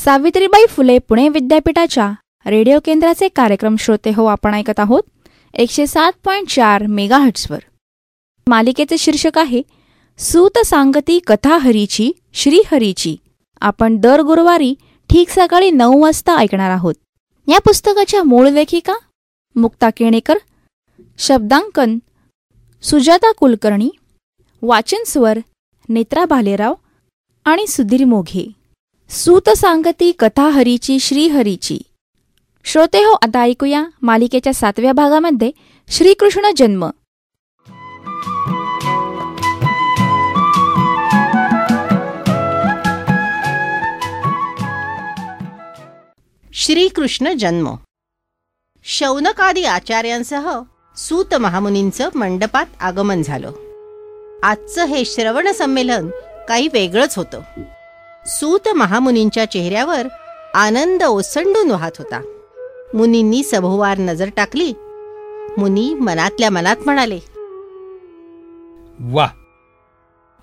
सावित्रीबाई फुले पुणे विद्यापीठाच्या रेडिओ केंद्राचे कार्यक्रम श्रोते हो आपण ऐकत आहोत. एकशे सात पॉईंट चार मेगाहट्सवर मालिकेचे शीर्षक आहे सूत सांगती कथा हरीची श्रीहरीची आपण दर गुरुवारी ठीक सकाळी नऊ वाजता ऐकणार आहोत. या पुस्तकाच्या मूळ लेखिका मुक्ता केणेकर शब्दांकन सुजाता कुलकर्णी वाचन स्वर नेत्रा भालेराव आणि सुधीर मोघे. सूत सांगती कथा हरीची श्रीहरीची. श्रोते हो आता ऐकूया मालिकेच्या सातव्या भागामध्ये श्रीकृष्ण जन्म. श्रीकृष्ण जन्म. शौनकादी आचार्यांसह सूत महामुनींचं मंडपात आगमन झालं. आजचं हे श्रवण संमेलन काही वेगळंच होतं. सूत महामुनींच्या चेहऱ्यावर आनंद ओसंडून वाहत होता. मुनींनी सभोवार नजर टाकली. मुनी मनातल्या मनात म्हणाले वा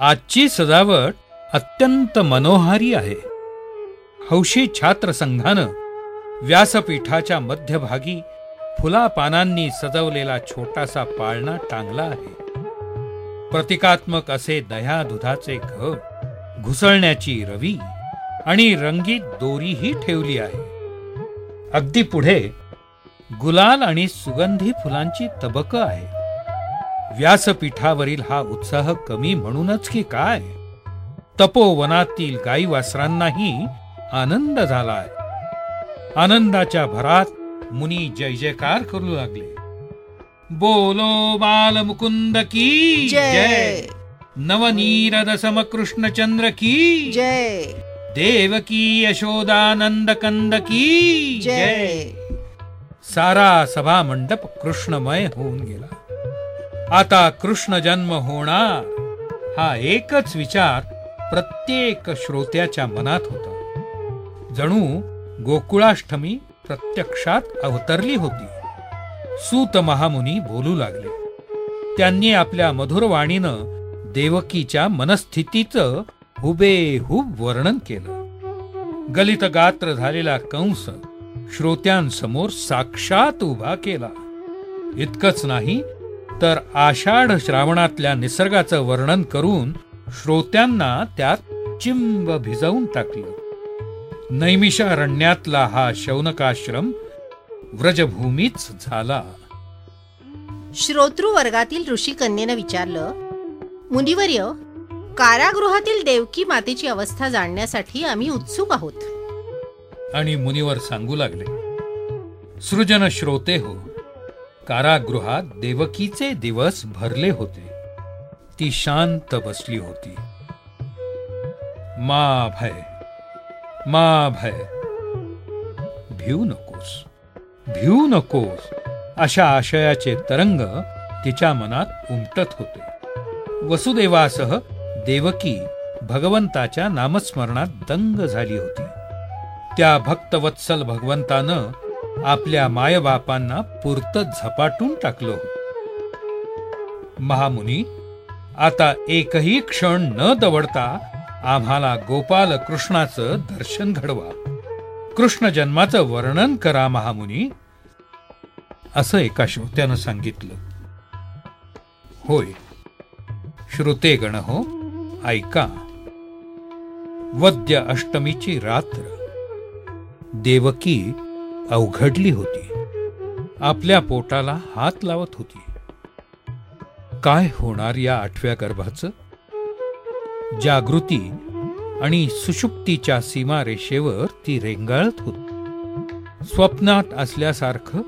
आजची सजावट अत्यंत मनोहारी आहे. हौशी छात्र संघानं व्यासपीठाच्या मध्यभागी फुला पानांनी सजवलेला छोटासा पाळणा टांगला आहे. प्रतिकात्मक असे दह्या दुधाचे घट घुसळण्याची रवी आणि रंगीत दोरीही ठेवली आहे. अगदी पुढे गुलाल आणि सुगंधी फुलांची तबक आहे व्यासपीठावरील हा उत्साह कमी म्हणूनच की काय? तपोवनातील गाई वासरांनाही आनंद झालाय आनंदाच्या भरात मुनी जय जयकार करू लागले. बोलो बाल मुकुंद की जय! नवनीरद समकृष्णचंद्र की। जय। देवकी यशोदानंद कंद की जय। सारा सभा मंडप कृष्णमय होऊन गेला. आता कृष्ण जन्म होणार हा एकच विचार प्रत्येक श्रोत्याच्या मनात होता. जणू गोकुळाष्टमी प्रत्यक्षात अवतरली होती. सूत महामुनी बोलू लागले. त्यांनी आपल्या मधुर वाणीनं देवकीच्या मनस्थितीचं हुबेहूब वर्णन केलं. गलित गात्र झालेला कंस श्रोत्यांसमोर साक्षात उभा केला. इतकंच नाही तर आषाढ श्रावणातल्या निसर्गाचं वर्णन करून श्रोत्यांना त्यात चिंब भिजवून टाकलं. नैमिषारण्यातला हा शौनकाश्रम व्रजभूमीच झाला. श्रोतृवर्गातील ऋषिकन्येनं विचारलं मुनिवर्य कारागृहातील देवकी मातेची अवस्था जाणण्यासाठी आम्ही उत्सुक आहोत. आणि मुनिवर सांगू लागले सृजन श्रोते हो कारागृहात देवकीचे दिवस भरले होते. ती शांत बसली होती. मा भय मा भय. भिऊ नकोस भिऊ नकोस. अशा आशयाचे तरंग तिच्या मनात उमटत होते. वसुदेवासह देवकी भगवंताच्या नामस्मरणात दंग झाली होती. त्या भक्तवत्सल भगवंतानं आपल्या मायबापांना पुरत झपाटून टाकलं. महामुनी आता एकही क्षण न दवडता आम्हाला गोपाल कृष्णाचं दर्शन घडवा. कृष्ण जन्माचं वर्णन करा महामुनी असं एका श्रोत्यानं सांगितलं. होय श्रोते गण हो ऐका. वद्य अष्टमीची रात्र. देवकी अवघडली होती. आपल्या पोटाला हात लावत होती. काय होणार या आठव्या गर्भाचं? जागृती आणि सुषुप्तीच्या सीमारेषेवर ती रेंगाळत होती. स्वप्नात असल्यासारखं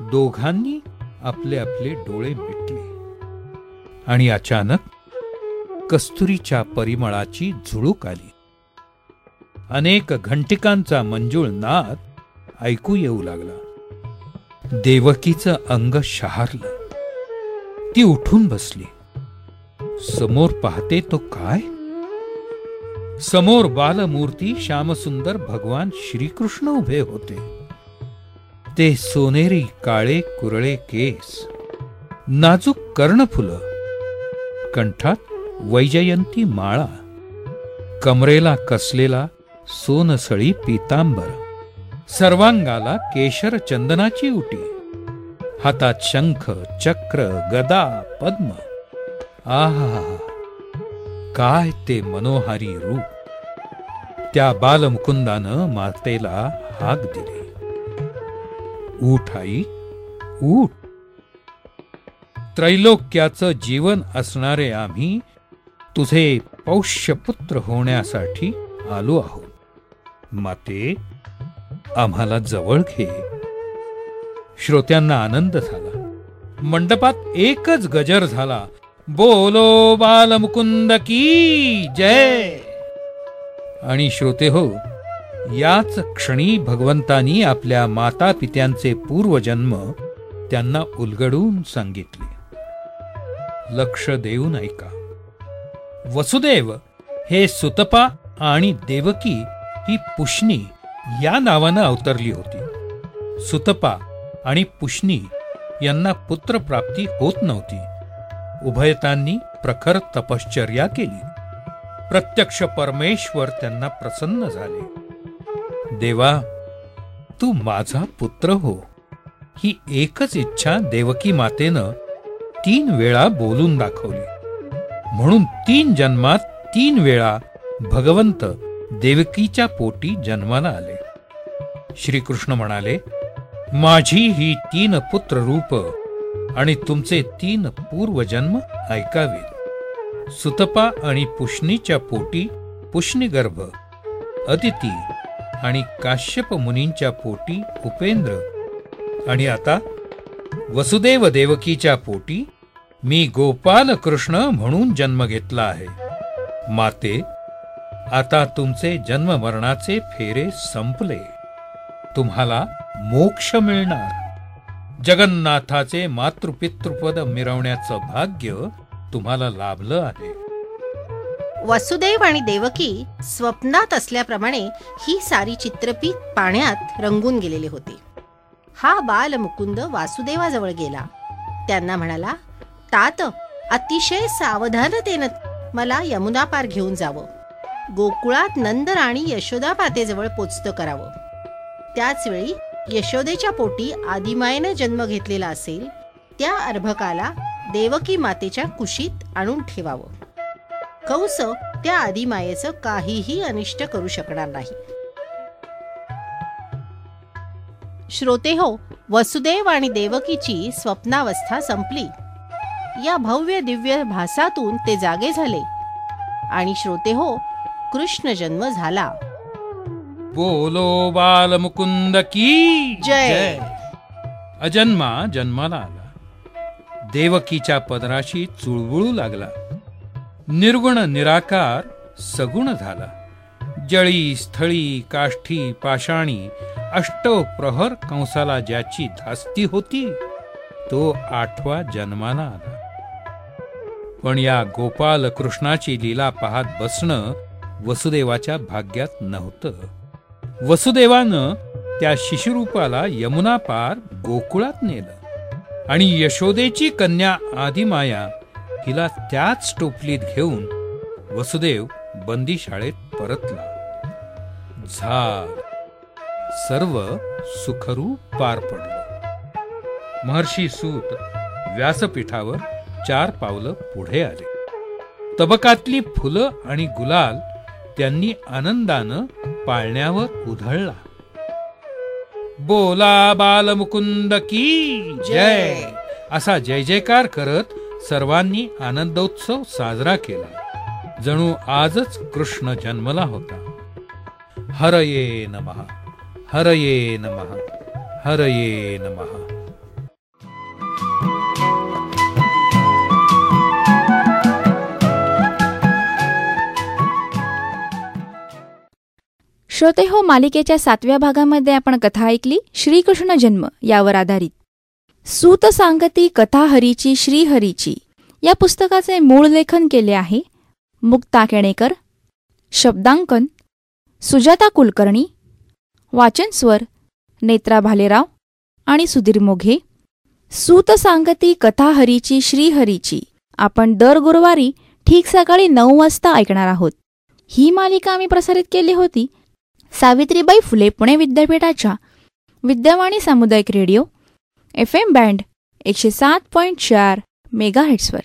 दोघांनी आपले आपले डोळे मिटले. आणि अचानक कस्तुरीच्या परिमळाची झुळूक आली. अनेक घंटिकांचा मंजूळ नाद ऐकू येऊ लागला. देवकीचं अंग शहारलं. ती उठून बसली. समोर पाहते तो काय? समोर बालमूर्ती श्यामसुंदर भगवान श्रीकृष्ण उभे होते. ते सोनेरी काळे कुरळे केस नाजूक कर्णफुलं कंठात वैजयंती माळा कमरेला कसलेला सोनसळी पीतांबर सर्वांगाला केशर चंदनाची उटी हातात शंख चक्र गदा पद्म. आहा काय ते मनोहारी रूप. त्या बालमुकुंदानं मातेला हाक दिली. उठ आई उठ त्रैलोक्याचं जीवन असणारे आम्ही तुझे पौष्यपुत्र होण्यासाठी आलो आहोत. माते आम्हाला जवळ घे. श्रोत्यांना आनंद झाला. मंडपात एकच गजर झाला. बोलो बालमुकुंद की जय. आणि श्रोते हो याच क्षणी भगवंतानी आपल्या माता पित्यांचे पूर्वजन्म त्यांना उलगडून सांगितले. लक्ष देऊन ऐका. वसुदेव हे सुतपा आणि देवकी ही पुष्णी या नावानं अवतरली होती. सुतपा आणि पुष्णी यांना पुत्रप्राप्ती होत नव्हती. उभयतांनी प्रखर तपश्चर्या केली. प्रत्यक्ष परमेश्वर त्यांना प्रसन्न झाले. देवा तू माझा पुत्र हो. ही एकच इच्छा देवकी मातेनं तीन वेळा बोलून दाखवली. म्हणून तीन जन्मात तीन वेळा भगवंत देवकीच्या पोटी जन्माला आले. श्रीकृष्ण म्हणाले माझी ही तीन पुत्र रूप आणि तुमचे तीन पूर्वजन्म ऐकावेत. सुतपा आणि पुष्णीच्या पोटी पुष्णीगर्भ अदिती आणि काश्यप मुनींच्या पोटी उपेंद्र आणि आता वसुदेव देवकीच्या पोटी मी गोपाल कृष्ण म्हणून जन्म घेतला आहे. माते आता तुमचे जन्म मरणाचे फेरे संपले. तुम्हाला मोक्ष मिळणार. जगन्नाथाचे मातृपितृपद मिरवण्याचं भाग्य तुम्हाला लाभलं आहे. वसुदेव आणि देवकी स्वप्नात असल्याप्रमाणे ही सारी चित्रपीत पाण्यात रंगून गेलेले होते. हा बाल मुकुंद वासुदेवाजवळ गेला. त्यांना म्हणाला तात अतिशय सावधानतेनं मला यमुना पार घेऊन जावं. गोकुळात नंद राणी यशोदा मातेजवळ पोचतं करावं. त्याचवेळी यशोदेच्या पोटी आदिमायेनं जन्म घेतलेला असेल त्या अर्भकाला देवकी मातेच्या कुशीत आणून ठेवावं. कंस त्या आदिमायेचं काहीही अनिष्ट करू शकणार नाही. श्रोते हो वसुदेव आणि देवकीची स्वप्नावस्था संपली. या भव्य दिव्य भासातून ते जागे झाले. आणि श्रोते हो कृष्ण जन्म झाला. बोलो बाल मुकुंद की जय. अजन्मा जन्माला आला. देवकीच्या पदराशी चुळबुळू लागला. निर्गुण निराकार सगुण झाला. जळी स्थळी काष्ठी पाषाणी अष्टव प्रहर कंसाला ज्याची धास्ती होती तो आठवा जन्माला आला. पण या गोपाल कृष्णाची लीला पाहत बसणं वसुदेवाच्या भाग्यात नव्हतं. वसुदेवानं त्या शिशुरूपाला यमुना पार गोकुळात नेलं आणि यशोदेची कन्या आदिमाया हिला त्याच टोपलीत घेऊन वसुदेव बंदी शाळेत परतला. झाड. सर्व सुखरूप पार पडलं. महर्षी सूत व्यासपीठावर चार पावलं पुढे आले. तबकातली फुलं आणि गुलाल त्यांनी आनंदानं पाळण्यावर उधळला. बोला बालमुकुंद की जय. असा जय जयकार करत सर्वांनी आनंदोत्सव साजरा केला. जणू आजच कृष्ण जन्मला होता. हरये नमः हरये नमः हरये नमः. श्रोते हो मालिकेच्या सातव्या भागामध्ये आपण कथा ऐकली श्रीकृष्ण जन्म यावर आधारित. सूत सांगती कथा हरीची श्रीहरीची या पुस्तकाचे मूळ लेखन केले आहे मुक्ता केणेकर. शब्दांकन सुजाता कुलकर्णी. वाचन स्वर नेत्रा भालेराव आणि सुधीर मोघे. सूत सांगती कथा हरीची श्रीहरीची आपण दर गुरुवारी ठीक सकाळी नऊ वाजता ऐकणार आहोत. ही मालिका आम्ही प्रसारित केली होती सावित्रीबाई फुले पुणे विद्यापीठाच्या विद्यावाणी सामुदायिक रेडिओ एफ एम बँड एकशे सात पॉईंट चार मेगाहेट्सवर.